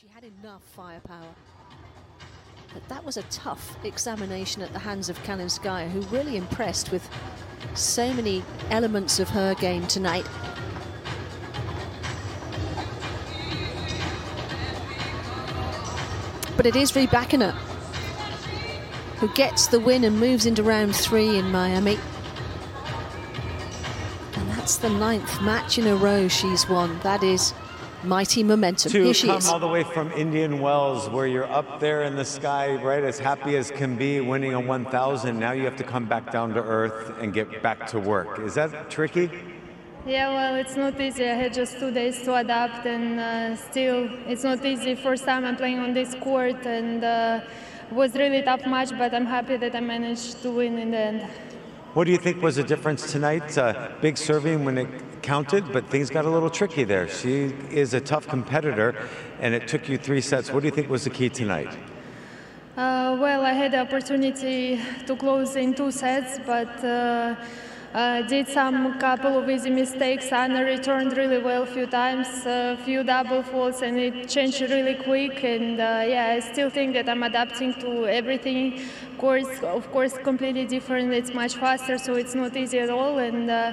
She had enough firepower. But that was a tough examination at the hands of Kalinskaya, who really impressed with so many elements of her game tonight. But it is Rybakina who gets the win and moves into round three in Miami. And that's the ninth match in a row she's won. That is mighty momentum. To Here she come is. all the way from Indian Wells, where you're up there in the sky, right, as happy as can be, winning a 1,000. Now you have to come back down to earth and get back to work. Is that tricky? Yeah, well, it's not easy. I had just two days to adapt, and uh, still, it's not easy. First time I'm playing on this court, and uh, was really tough match. But I'm happy that I managed to win in the end. What do you think was the difference tonight? Uh, big serving when it counted, but things got a little tricky there. She is a tough competitor, and it took you three sets. What do you think was the key tonight? Uh, well, I had the opportunity to close in two sets, but uh, uh, did some couple of easy mistakes. Anna returned really well a few times, a few double faults, and it changed really quick. And uh, yeah, I still think that I'm adapting to everything. Course, of course, completely different. It's much faster, so it's not easy at all. And uh,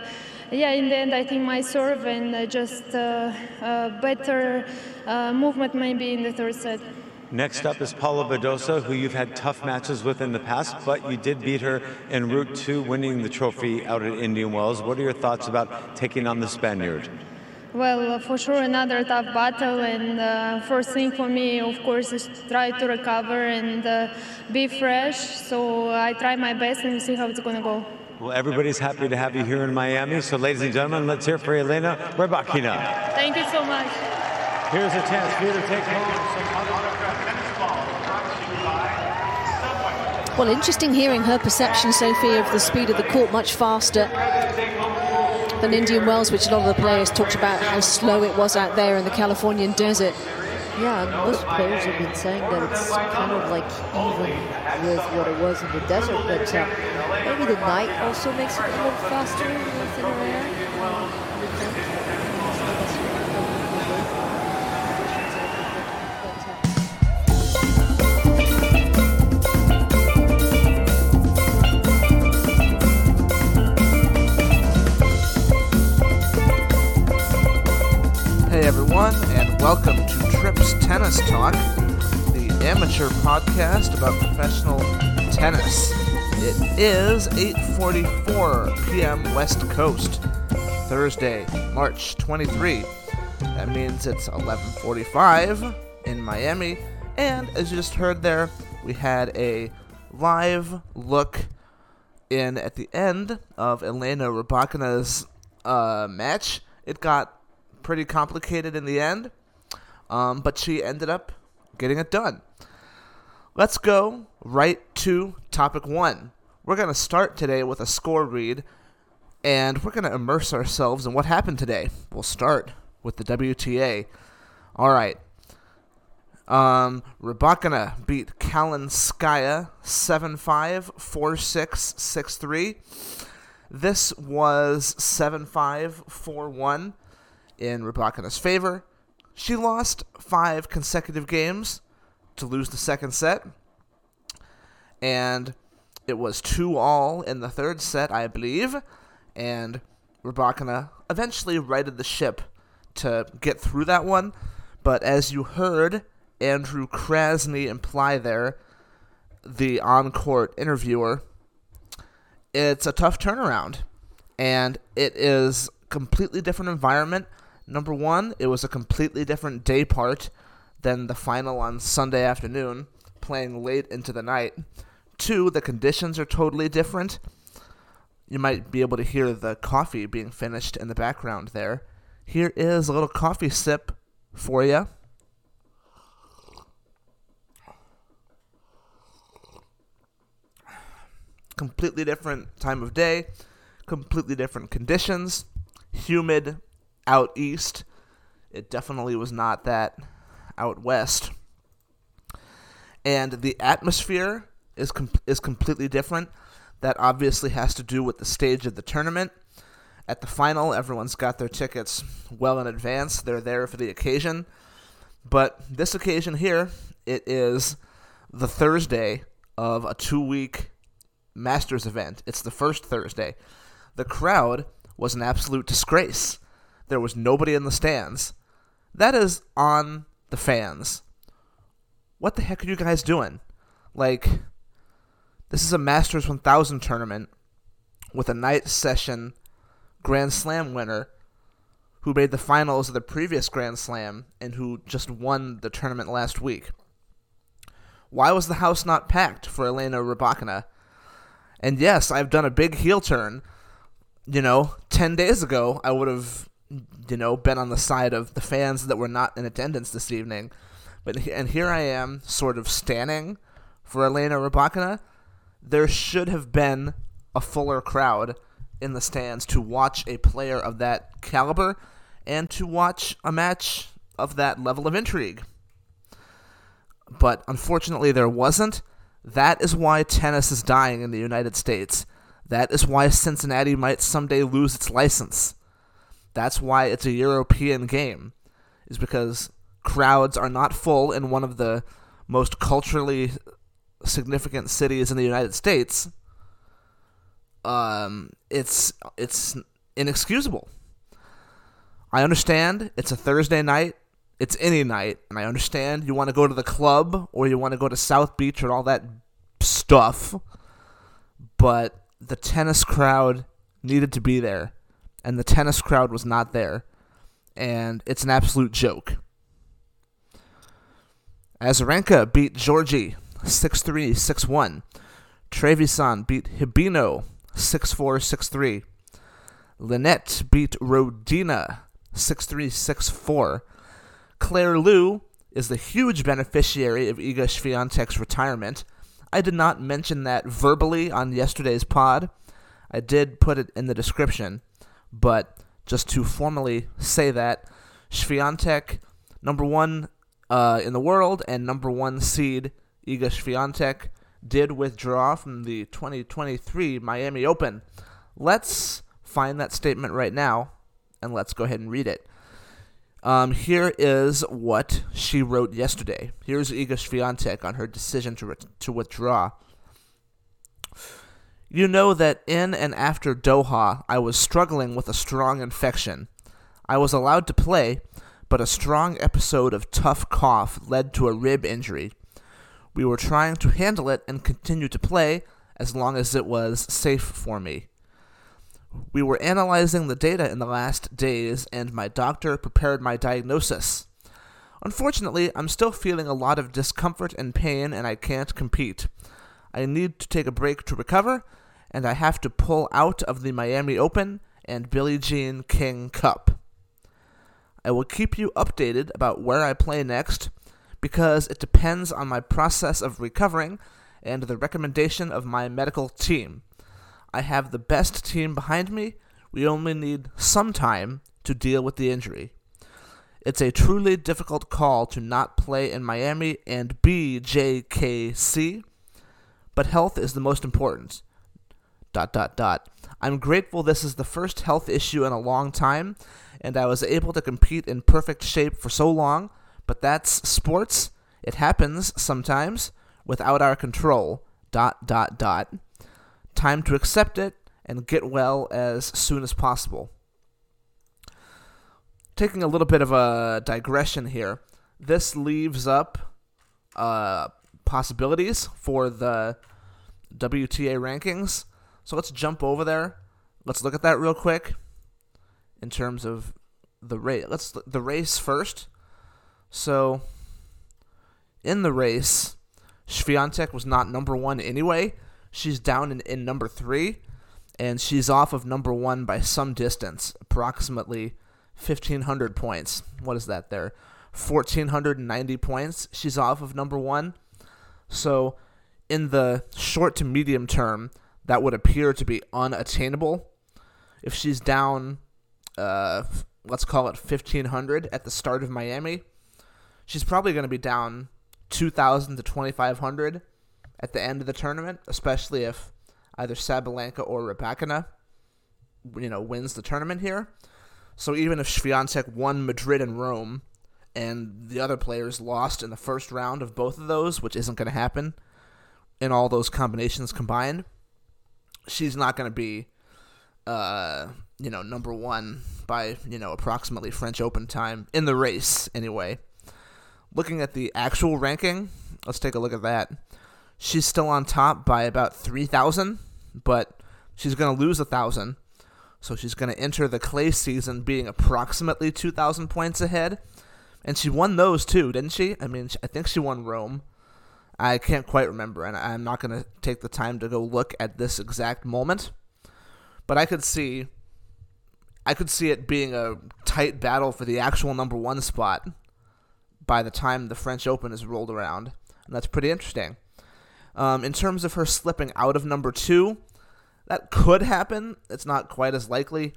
yeah, in the end, I think my serve and just better movement maybe in the third set. Next up is Paula Badosa, who you've had tough matches with in the past, but you did beat her en route to winning the trophy out at Indian Wells. What are your thoughts about taking on the Spaniard? Well, uh, for sure, another tough battle, and uh, first thing for me, of course, is to try to recover and uh, be fresh. So I try my best and see how it's going to go. Well, everybody's happy to have you here in Miami. So, ladies and gentlemen, let's hear for Elena Rybakina. Thank you so much. Here's a chance for you to take home some autographed tennis balls brought to you by Well, interesting hearing her perception, Sophie, of the speed of the court much faster than Indian Wells, which a lot of the players talked about how slow it was out there in the Californian desert. Yeah, most players have been saying that it's kind of like even with what it was in the desert, but uh, maybe the night also makes it a little faster welcome to Trips Tennis Talk, the amateur podcast about professional tennis. It is 8:44 p.m. West Coast, Thursday, March 23. That means it's 11:45 in Miami, and as you just heard there, we had a live look in at the end of Elena Rybakina's uh, match. It got pretty complicated in the end, um, but she ended up getting it done. Let's go right to topic one. We're going to start today with a score read, and we're going to immerse ourselves in what happened today. We'll start with the WTA. All right. Um, Rybakina beat Kalinskaya 7-5, 4-6, 6-3. This was 7-5, 4-1 in Rybakina's favor. She lost five consecutive games to lose the second set. And it was 2 all in the third set, I believe. And Rybakina eventually righted the ship to get through that one. But as you heard Andrew Krasny imply there, the on court interviewer, it's a tough turnaround. And it is completely different environment. Number one, it was a completely different day part than the final on Sunday afternoon, playing late into the night. Two, the conditions are totally different. You might be able to hear the coffee being finished in the background there. Here is a little coffee sip for you. Completely different time of day, completely different conditions, humid out east. It definitely was not that out west. And the atmosphere is com- is completely different. That obviously has to do with the stage of the tournament. At the final, everyone's got their tickets well in advance. They're there for the occasion. But this occasion here, it is the Thursday of a two week Masters event. It's the first Thursday. The crowd was an absolute disgrace. There was nobody in the stands. That is on the fans. What the heck are you guys doing? Like, this is a Masters 1000 tournament with a night session Grand Slam winner who made the finals of the previous Grand Slam and who just won the tournament last week. Why was the house not packed for Elena Rybakina? And yes, I've done a big heel turn. You know, 10 days ago, I would have, you know, been on the side of the fans that were not in attendance this evening. But and here I am, sort of standing for Elena Rybakina. There should have been a fuller crowd in the stands to watch a player of that caliber and to watch a match of that level of intrigue. But unfortunately, there wasn't. That is why tennis is dying in the United States. That is why Cincinnati might someday lose its license. That's why it's a European game, is because crowds are not full in one of the most culturally significant cities in the United States. Um, it's it's inexcusable. I understand it's a Thursday night. It's any night, and I understand you want to go to the club or you want to go to South Beach or all that stuff. But the tennis crowd needed to be there, and the tennis crowd was not there, and it's an absolute joke. Azarenka beat Giorgi 6-3, 6-1. Trevisan beat Hibino 6-4, 6-3. Linette beat Rodina 6-3, 6-4. Claire Liu is the huge beneficiary of Iga Swiatek's retirement. I did not mention that verbally on yesterday's pod. I did put it in the description, but just to formally say that Swiatek, number one uh, in the world and number one seed Iga Swiatek, did withdraw from the 2023 Miami Open. Let's find that statement right now and let's go ahead and read it. Um, here is what she wrote yesterday. Here's Iga Swiatek on her decision to, re- to withdraw. You know that in and after Doha, I was struggling with a strong infection. I was allowed to play, but a strong episode of tough cough led to a rib injury. We were trying to handle it and continue to play as long as it was safe for me. We were analyzing the data in the last days, and my doctor prepared my diagnosis. Unfortunately, I'm still feeling a lot of discomfort and pain, and I can't compete. I need to take a break to recover, and I have to pull out of the Miami Open and Billie Jean King Cup. I will keep you updated about where I play next because it depends on my process of recovering and the recommendation of my medical team. I have the best team behind me. We only need some time to deal with the injury. It's a truly difficult call to not play in Miami and BJKC, but health is the most important. Dot dot dot. I'm grateful this is the first health issue in a long time, and I was able to compete in perfect shape for so long but that's sports. It happens sometimes without our control. Dot, dot, dot. Time to accept it and get well as soon as possible. Taking a little bit of a digression here, this leaves up uh, possibilities for the WTA rankings. So let's jump over there. Let's look at that real quick in terms of the race. Let's the race first. So, in the race, Swiatek was not number one anyway. She's down in, in number three, and she's off of number one by some distance, approximately 1,500 points. What is that there? 1,490 points. She's off of number one. So, in the short to medium term, that would appear to be unattainable. If she's down, uh, let's call it 1,500 at the start of Miami, she's probably going to be down 2,000 to 2,500 at the end of the tournament, especially if either Sabalenka or Rybakina, you know, wins the tournament here. So even if Swiatek won Madrid and Rome and the other players lost in the first round of both of those, which isn't going to happen in all those combinations combined, she's not going to be, uh, you know, number one by, you know, approximately French Open time in the race, anyway. Looking at the actual ranking, let's take a look at that. She's still on top by about 3,000, but she's going to lose a 1,000. So she's going to enter the clay season being approximately 2,000 points ahead. And she won those too, didn't she? I mean, I think she won Rome. I can't quite remember, and I'm not going to take the time to go look at this exact moment. But I could see, I could see it being a tight battle for the actual number one spot by the time the French Open is rolled around, and that's pretty interesting. Um, in terms of her slipping out of number two, that could happen. It's not quite as likely.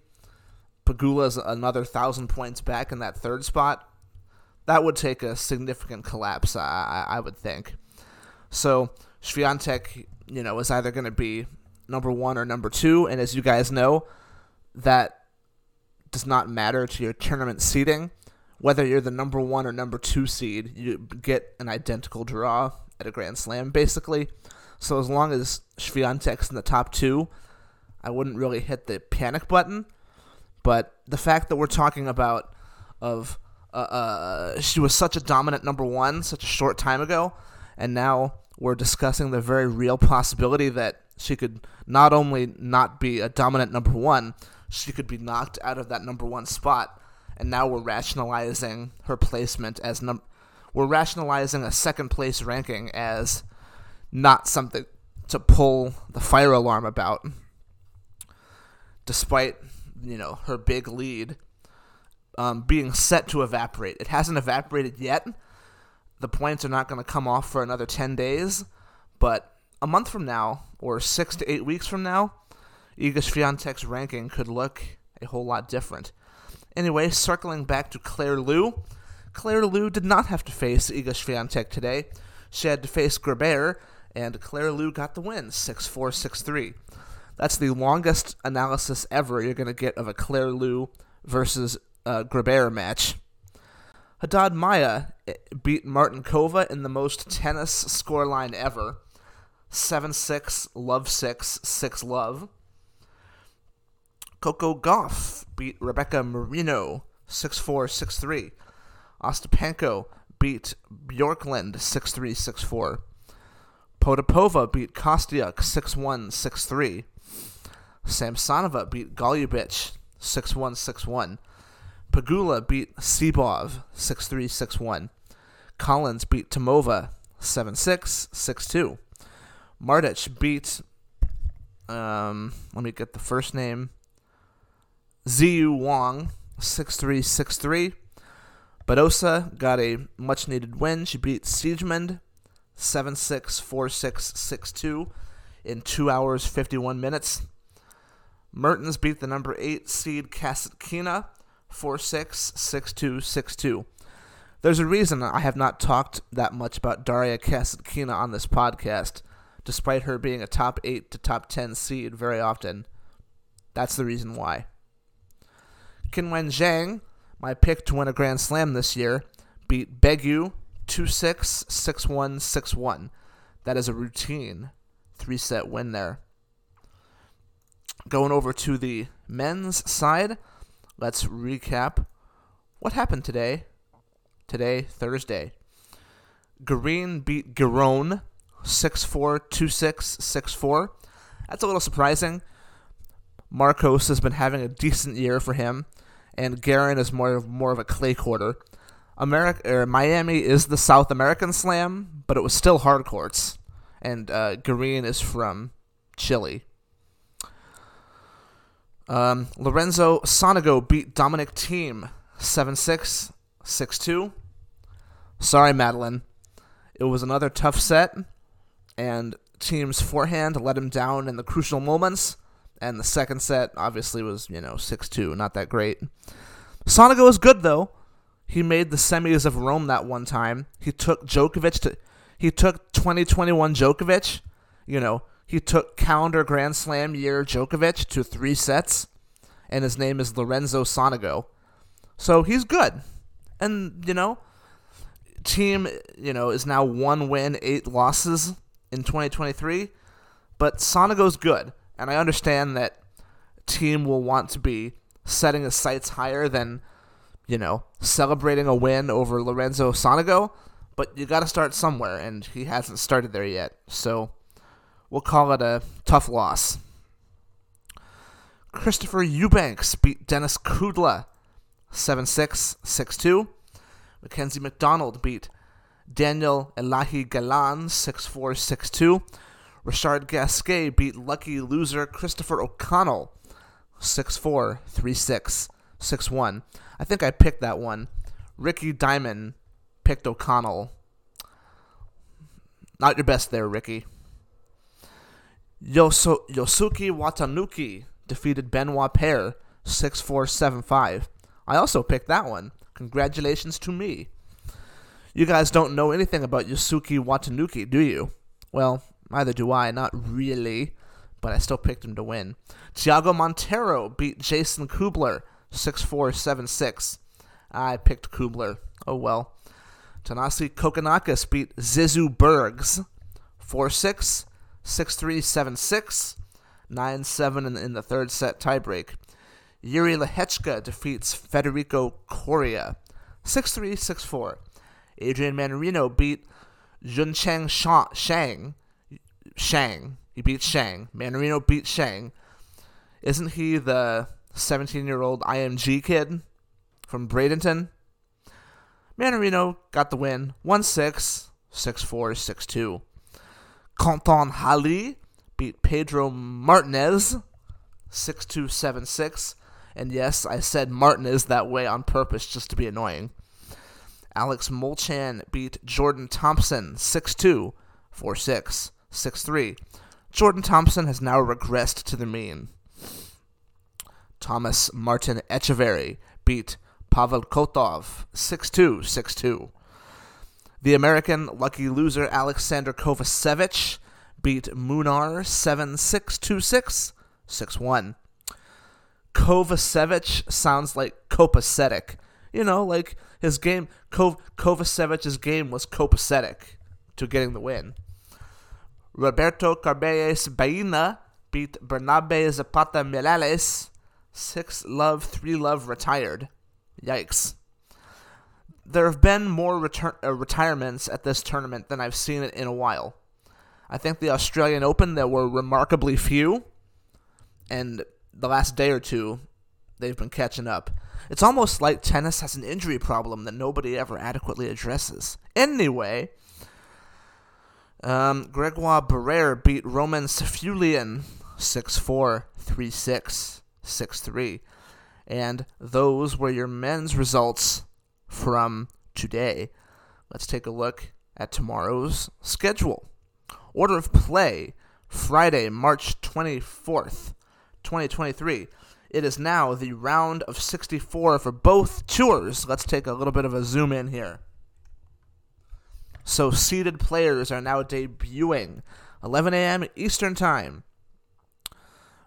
Pegula's another thousand points back in that third spot. That would take a significant collapse, I, I would think. So Swiatek, you know, is either going to be number one or number two, and as you guys know, that does not matter to your tournament seeding. Whether you're the number one or number two seed, you get an identical draw at a Grand Slam, basically. So as long as Swiatek's in the top two, I wouldn't really hit the panic button. But the fact that we're talking about of uh, uh, she was such a dominant number one such a short time ago, and now we're discussing the very real possibility that she could not only not be a dominant number one, she could be knocked out of that number one spot. And now we're rationalizing her placement as num. We're rationalizing a second place ranking as not something to pull the fire alarm about. Despite you know her big lead um, being set to evaporate, it hasn't evaporated yet the points are not going to come off for another 10 days, but a month from now, or six to eight weeks from now, Iga Swiatek's ranking could look a whole lot different. Anyway, circling back to Claire Liu, Claire Liu did not have to face Iga Swiatek today. She had to face Grabher, and Claire Liu got the win, 6-4, 6-3. That's the longest analysis ever you're going to get of a Claire Liu versus uh, match. Haddad Maia eh, beat Martincova in the most tennis scoreline ever 7 6, love 6, 6 love. Coco Gauff beat Rebecca Marino 6 4, 6 3. Ostapenko beat Bjorklund 6 3, 6 4. Potapova beat Kostyuk 6 1, 6 3. Samsonova beat Golubic 6 1, 6 1. Pegula beat Sibov 6-3, 6-1. Collins beat Tomova 7-6, 6-2. Martic beat, um, let me get the first name, Xiyu Wang 6-3, 6-3. Badosa got a much-needed win. She beat Siegemund 7-6, 4-6, 6-2 in 2 hours 51 minutes. Mertens beat the number 8 seed Kasatkina 466262. There's a reason I have not talked that much about Daria Kasatkina on this podcast, despite her being a top 8 to top 10 seed very often. That's the reason why. Qinwen Zhang, my pick to win a Grand Slam this year, beat Begu 2 6 6 1 6 1. That is a routine three set win there. Going over to the men's side, let's recap what happened today. Today, Thursday. Garin beat Giron 6 4 2 6 6 4. That's a little surprising. Marcos has been having a decent year for him, and Garin is more of, more of a clay quarter. America, er, Miami is the South American Slam, but it was still hard courts, and uh, Garin is from Chile. Um, Lorenzo Sonego beat Dominic Thiem 7 6, 6 2. Sorry, Madeline. It was another tough set, and Thiem's forehand let him down in the crucial moments. And the second set obviously was, you know, 6 2. Not that great. Sonego is good, though. He made the semis of Rome that one time. He took Djokovic to. He took 2021 Djokovic, you know, he took calendar Grand Slam year Djokovic to three sets, and his name is Lorenzo Sonego. So he's good. And, you know, Thiem, you know, is now one win, eight losses in 2023, but Sonego's good, and I understand that Thiem will want to be setting his sights higher than, you know, celebrating a win over Lorenzo Sonego, but you got to start somewhere, and he hasn't started there yet, so we'll call it a tough loss. Christopher Eubanks beat Denis Kudla 7 6 6 2. Mackenzie McDonald beat Daniel Elahi Galan 6 4 6 2. Richard Gasquet beat lucky loser Christopher O'Connell 6 4 3 6 6 1. I think I picked that one. Ricky Diamond picked O'Connell. Not your best there, Ricky. Yosuke Watanuki defeated Benoit Paire 6 4 7 5. I also picked that one. Congratulations to me. You guys don't know anything about Yosuke Watanuki, do you? Well, neither do I, not really, but I still picked him to win. Thiago Monteiro beat Jason Kubler 6 4 7 6. I picked Kubler. Oh well. Thanasi Kokkinakis beat Zizou Bergs 4 6 6 3 7 6. 9 7 in, in the third set tiebreak. Jiri Lehecka defeats Federico Coria 6 3 6 4. Adrian Mannarino beat Juncheng Shang. Shang. He beat Shang. Mannarino beat Shang. Isn't he the 17 year old IMG kid from Bradenton? Mannarino got the win 1 6, 6 4, 6 2. Quentin Halys beat Pedro Martinez 6276. And yes, I said Martinez that way on purpose just to be annoying. Alex Molcan beat Jordan Thompson 6-2, 4-6, 6-3. Jordan Thompson has now regressed to the mean. Tomas Martin Etcheverry beat Pavel Kotov 6-2, 6-2. The American lucky loser Alexander Kovacevic beat Munar 7-6, 2-6, 6-1. Kovacevic sounds like copacetic. You know, like his game, Kov- Kovacevic's game was copacetic to getting the win. Roberto Carballes Baena beat Bernabe Zapata Miralles 6 love, 3 love retired. Yikes. There have been more uh, retirements at this tournament than I've seen it in a while. I think the Australian Open, there were remarkably few, and the last day or two, they've been catching up. It's almost like tennis has an injury problem that nobody ever adequately addresses. Anyway, um, Gregoire Barrere beat Roman Safiullin 6 4, 3 6, 6 3. And those were your men's results from today. Let's take a look at tomorrow's schedule. Order of play Friday, March 24th, 2023. It is now the round of 64 for both tours. Let's take a little bit of a zoom in here. So, seeded players are now debuting 11 a.m. Eastern Time.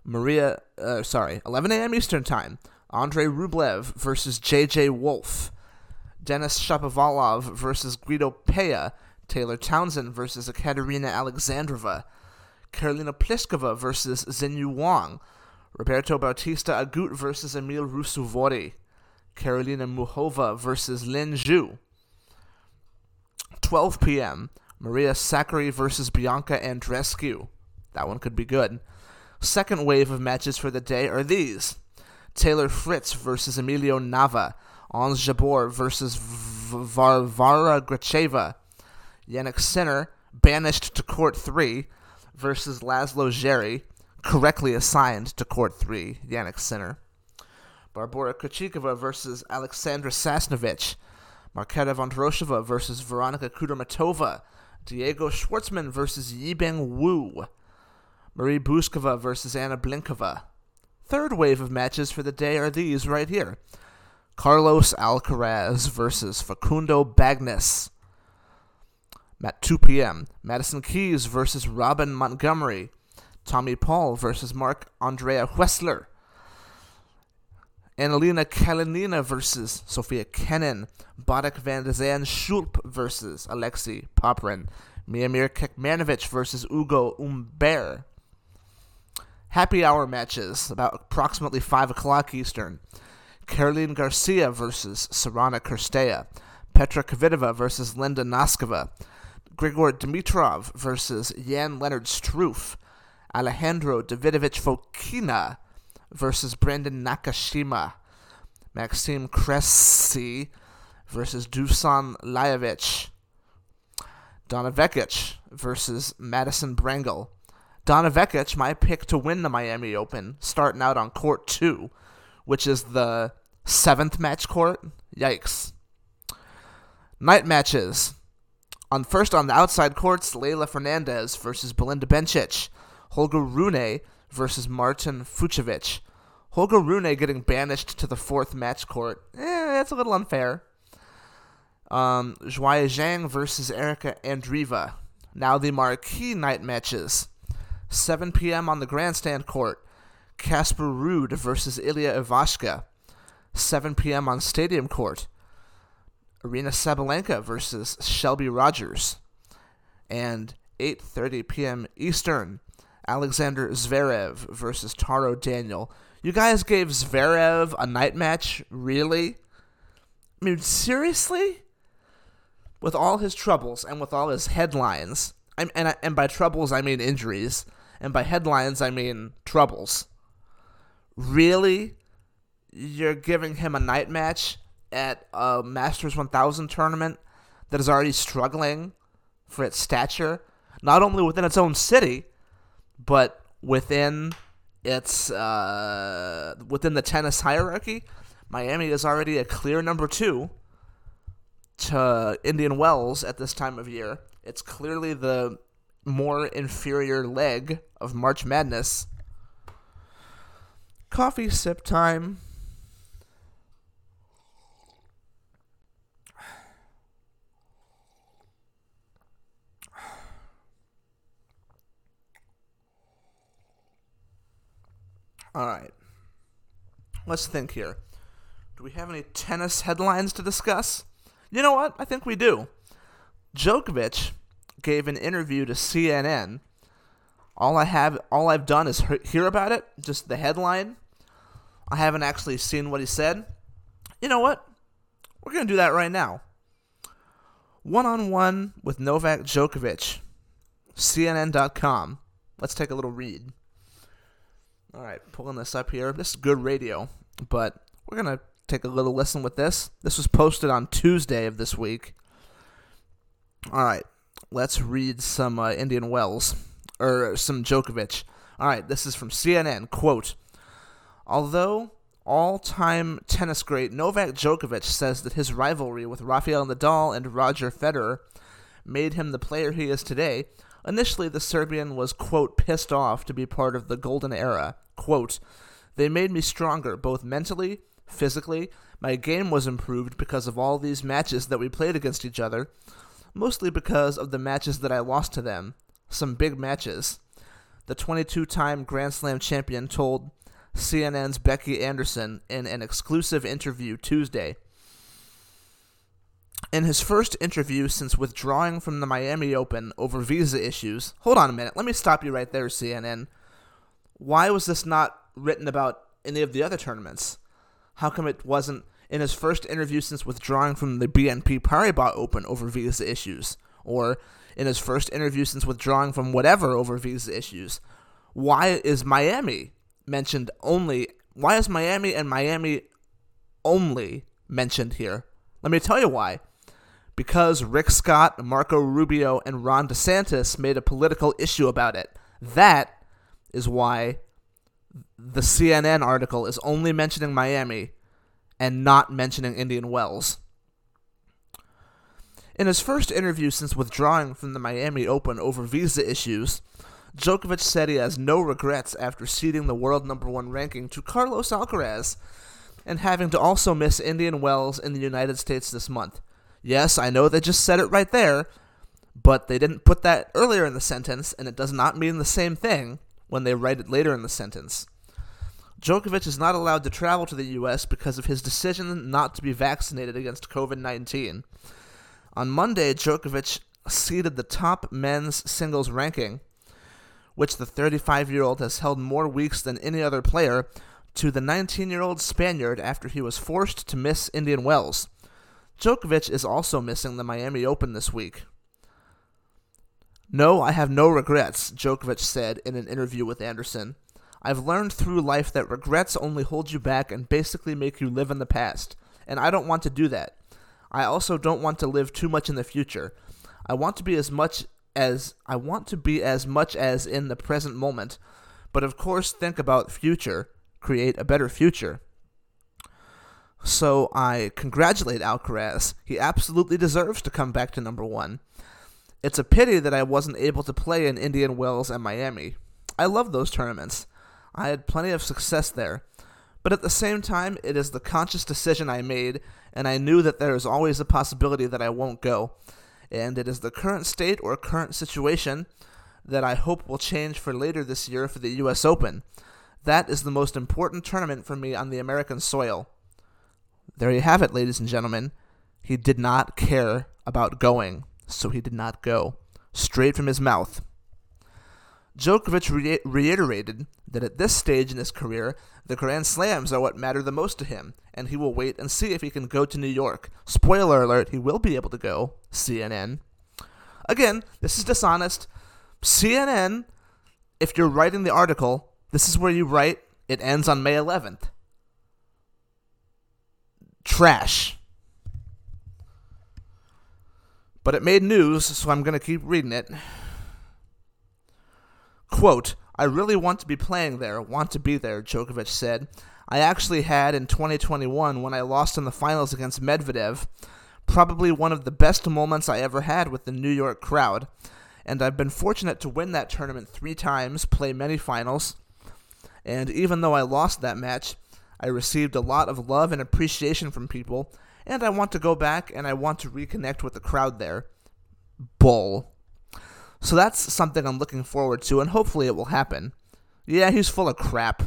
Maria, uh, sorry, 11 a.m. Eastern Time. Andre Rublev versus J.J. Wolf. Denis Shapovalov versus Guido Pella. Taylor Townsend versus Ekaterina Alexandrova. Karolina Pliskova versus Xinyu Wang. Roberto Bautista Agut versus Emil Ruusuvuori. Karolina Muchova versus Lin Zhu. 12 p.m. Maria Sakkari versus Bianca Andreescu. That one could be good. Second wave of matches for the day are these Taylor Fritz versus Emilio Nava. Ons Jabeur versus Varvara Gracheva. Jannik Sinner, banished to Court 3, versus Laslo Djere, correctly assigned to Court 3, Jannik Sinner. Barbora Krejcikova versus Alexandra Sasnovich. Marketa Vondrousova versus Veronika Kudermetova. Diego Schwartzman versus Yibing Wu. Marie Bouzkova versus Anna Blinkova. Third wave of matches for the day are these right here. Carlos Alcaraz versus Facundo Bagnis. At 2 p.m., Madison Keys versus Robin Montgomery. Tommy Paul versus Mark Andrea Wessler. Anhelina Kalinina versus Sofia Kenin. Botic van de Zandschulp versus Alexei Popyrin. Miomir Kekmanovic versus Ugo Humbert. Happy hour matches, about approximately 5 o'clock Eastern. Caroline Garcia versus Sorana Cirstea. Petra Kvitova versus Linda Noskova. Grigor Dimitrov versus Jan-Lennard Struff. Alejandro Davidovich Fokina versus Brandon Nakashima. Maxime Cressy versus Dusan Lajovic. Donna Vekic versus Madison Brangle. Donna Vekic, my pick to win the Miami Open, starting out on court two, which is the seventh match court. Yikes. Night matches. On first on the outside courts, Leylah Fernandez versus Belinda Bencic. Holger Rune versus Martin Fucsovics. Holger Rune getting banished to the fourth match court. Eh, that's a little unfair. Um, Shuai Zhang versus Erika Andreeva. Now the marquee night matches. 7 p.m. on the grandstand court. Casper Ruud versus Ilya Ivashka. 7 p.m. on stadium court. Aryna Sabalenka versus Shelby Rogers. And 8:30 p.m. Eastern. Alexander Zverev versus Taro Daniel. You guys gave Zverev a night match? Really? I mean, seriously? With all his troubles and with all his headlines, and, and, and by troubles I mean injuries, and by headlines I mean troubles. Really? You're giving him a night match at a Masters 1000 tournament that is already struggling for its stature, not only within its own city, but within its uh, within the tennis hierarchy, Miami is already a clear number two to Indian Wells at this time of year. It's clearly the more inferior leg of March Madness. Coffee sip time. All right. Let's think here. Do we have any tennis headlines to discuss? You know what? I think we do. Djokovic gave an interview to CNN. All I have, all I've done is hear about it, just the headline. I haven't actually seen what he said. You know what? We're gonna do that right now. One on one with Novak Djokovic. CNN.com. Let's take a little read. All right, pulling this up here. This is good radio, but we're going to take a little listen with this. This was posted on Tuesday of this week. All right, let's read some uh, Indian Wells, or some Djokovic. All right, this is from CNN. Quote Although all time tennis great Novak Djokovic says that his rivalry with Rafael Nadal and Roger Federer made him the player he is today, Initially, the Serbian was, quote, pissed off to be part of the golden era. Quote, they made me stronger, both mentally, physically. My game was improved because of all these matches that we played against each other, mostly because of the matches that I lost to them. Some big matches. The 22 time Grand Slam champion told CNN's Becky Anderson in an exclusive interview Tuesday. In his first interview since withdrawing from the Miami Open over visa issues, hold on a minute, let me stop you right there, CNN. Why was this not written about any of the other tournaments? How come it wasn't in his first interview since withdrawing from the BNP Paribas Open over visa issues? Or in his first interview since withdrawing from whatever over visa issues? Why is Miami mentioned only? Why is Miami and Miami only mentioned here? Let me tell you why because Rick Scott, Marco Rubio, and Ron DeSantis made a political issue about it. That is why the CNN article is only mentioning Miami and not mentioning Indian Wells. In his first interview since withdrawing from the Miami Open over visa issues, Djokovic said he has no regrets after ceding the world number one ranking to Carlos Alcaraz and having to also miss Indian Wells in the United States this month. Yes, I know they just said it right there, but they didn't put that earlier in the sentence, and it does not mean the same thing when they write it later in the sentence. Djokovic is not allowed to travel to the U.S. because of his decision not to be vaccinated against COVID 19. On Monday, Djokovic ceded the top men's singles ranking, which the 35 year old has held more weeks than any other player, to the 19 year old Spaniard after he was forced to miss Indian Wells. Djokovic is also missing the Miami Open this week. No, I have no regrets, Djokovic said in an interview with Anderson. I've learned through life that regrets only hold you back and basically make you live in the past, and I don't want to do that. I also don't want to live too much in the future. I want to be as much as I want to be as much as in the present moment, but of course think about future, create a better future. So I congratulate Alcaraz. He absolutely deserves to come back to number one. It's a pity that I wasn't able to play in Indian Wells and Miami. I love those tournaments. I had plenty of success there. But at the same time, it is the conscious decision I made, and I knew that there is always a possibility that I won't go. And it is the current state or current situation that I hope will change for later this year for the US Open. That is the most important tournament for me on the American soil. There you have it, ladies and gentlemen. He did not care about going so he did not go. Straight from his mouth. Djokovic re- reiterated that at this stage in his career, the Grand Slams are what matter the most to him, and he will wait and see if he can go to New York. Spoiler alert, he will be able to go. CNN. Again, this is dishonest. CNN, if you're writing the article, this is where you write, it ends on May 11th. Trash. But it made news, so I'm going to keep reading it. Quote, I really want to be playing there, want to be there, Djokovic said. I actually had in 2021 when I lost in the finals against Medvedev, probably one of the best moments I ever had with the New York crowd. And I've been fortunate to win that tournament three times, play many finals. And even though I lost that match, I received a lot of love and appreciation from people, and I want to go back and I want to reconnect with the crowd there. Bull. So that's something I'm looking forward to, and hopefully it will happen. Yeah, he's full of crap.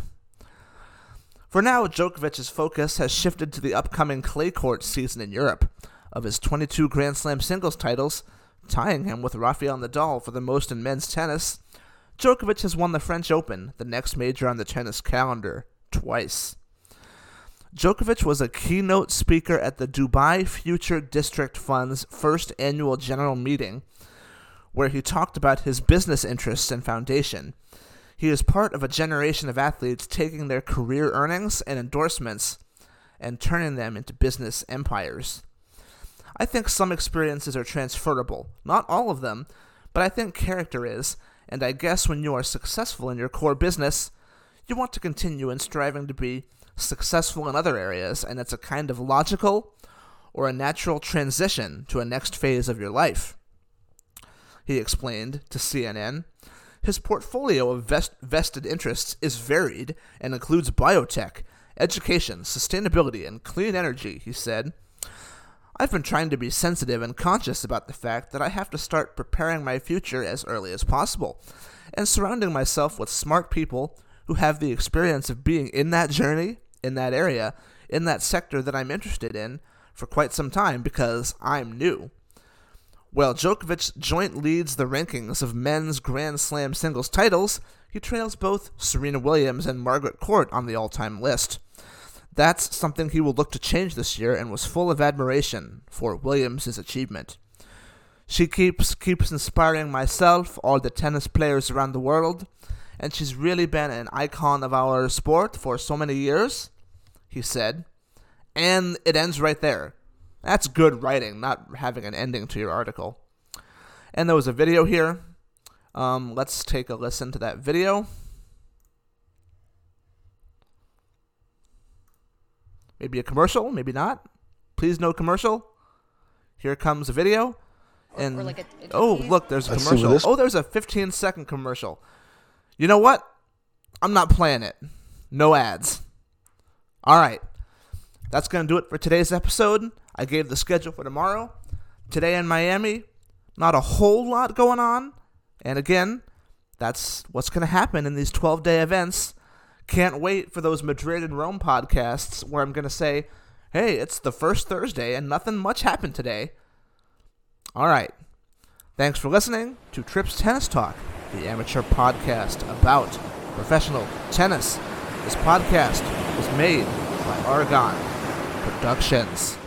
For now, Djokovic's focus has shifted to the upcoming clay court season in Europe. Of his 22 Grand Slam singles titles, tying him with Rafael Nadal for the most in men's tennis, Djokovic has won the French Open, the next major on the tennis calendar, twice. Djokovic was a keynote speaker at the Dubai Future District Fund's first annual general meeting, where he talked about his business interests and foundation. He is part of a generation of athletes taking their career earnings and endorsements and turning them into business empires. I think some experiences are transferable, not all of them, but I think character is, and I guess when you are successful in your core business, you want to continue in striving to be successful in other areas, and it's a kind of logical or a natural transition to a next phase of your life. He explained to CNN. His portfolio of vest- vested interests is varied and includes biotech, education, sustainability, and clean energy, he said. I've been trying to be sensitive and conscious about the fact that I have to start preparing my future as early as possible and surrounding myself with smart people who have the experience of being in that journey in that area, in that sector that I'm interested in for quite some time because I'm new. While Djokovic joint leads the rankings of men's Grand Slam singles titles, he trails both Serena Williams and Margaret Court on the all time list. That's something he will look to change this year and was full of admiration for Williams' achievement. She keeps keeps inspiring myself, all the tennis players around the world, and she's really been an icon of our sport for so many years he said. And it ends right there. That's good writing, not having an ending to your article. And there was a video here. Um, let's take a listen to that video. Maybe a commercial, maybe not. Please no commercial. Here comes a video. And like a, a oh, look, there's a Let's commercial. Oh, there's a 15 second commercial. You know what? I'm not playing it. No ads. All right. That's going to do it for today's episode. I gave the schedule for tomorrow. Today in Miami, not a whole lot going on. And again, that's what's going to happen in these 12 day events. Can't wait for those Madrid and Rome podcasts where I'm going to say, hey, it's the first Thursday and nothing much happened today. All right. Thanks for listening to Trips Tennis Talk, the amateur podcast about professional tennis. This podcast was made by Argon Productions.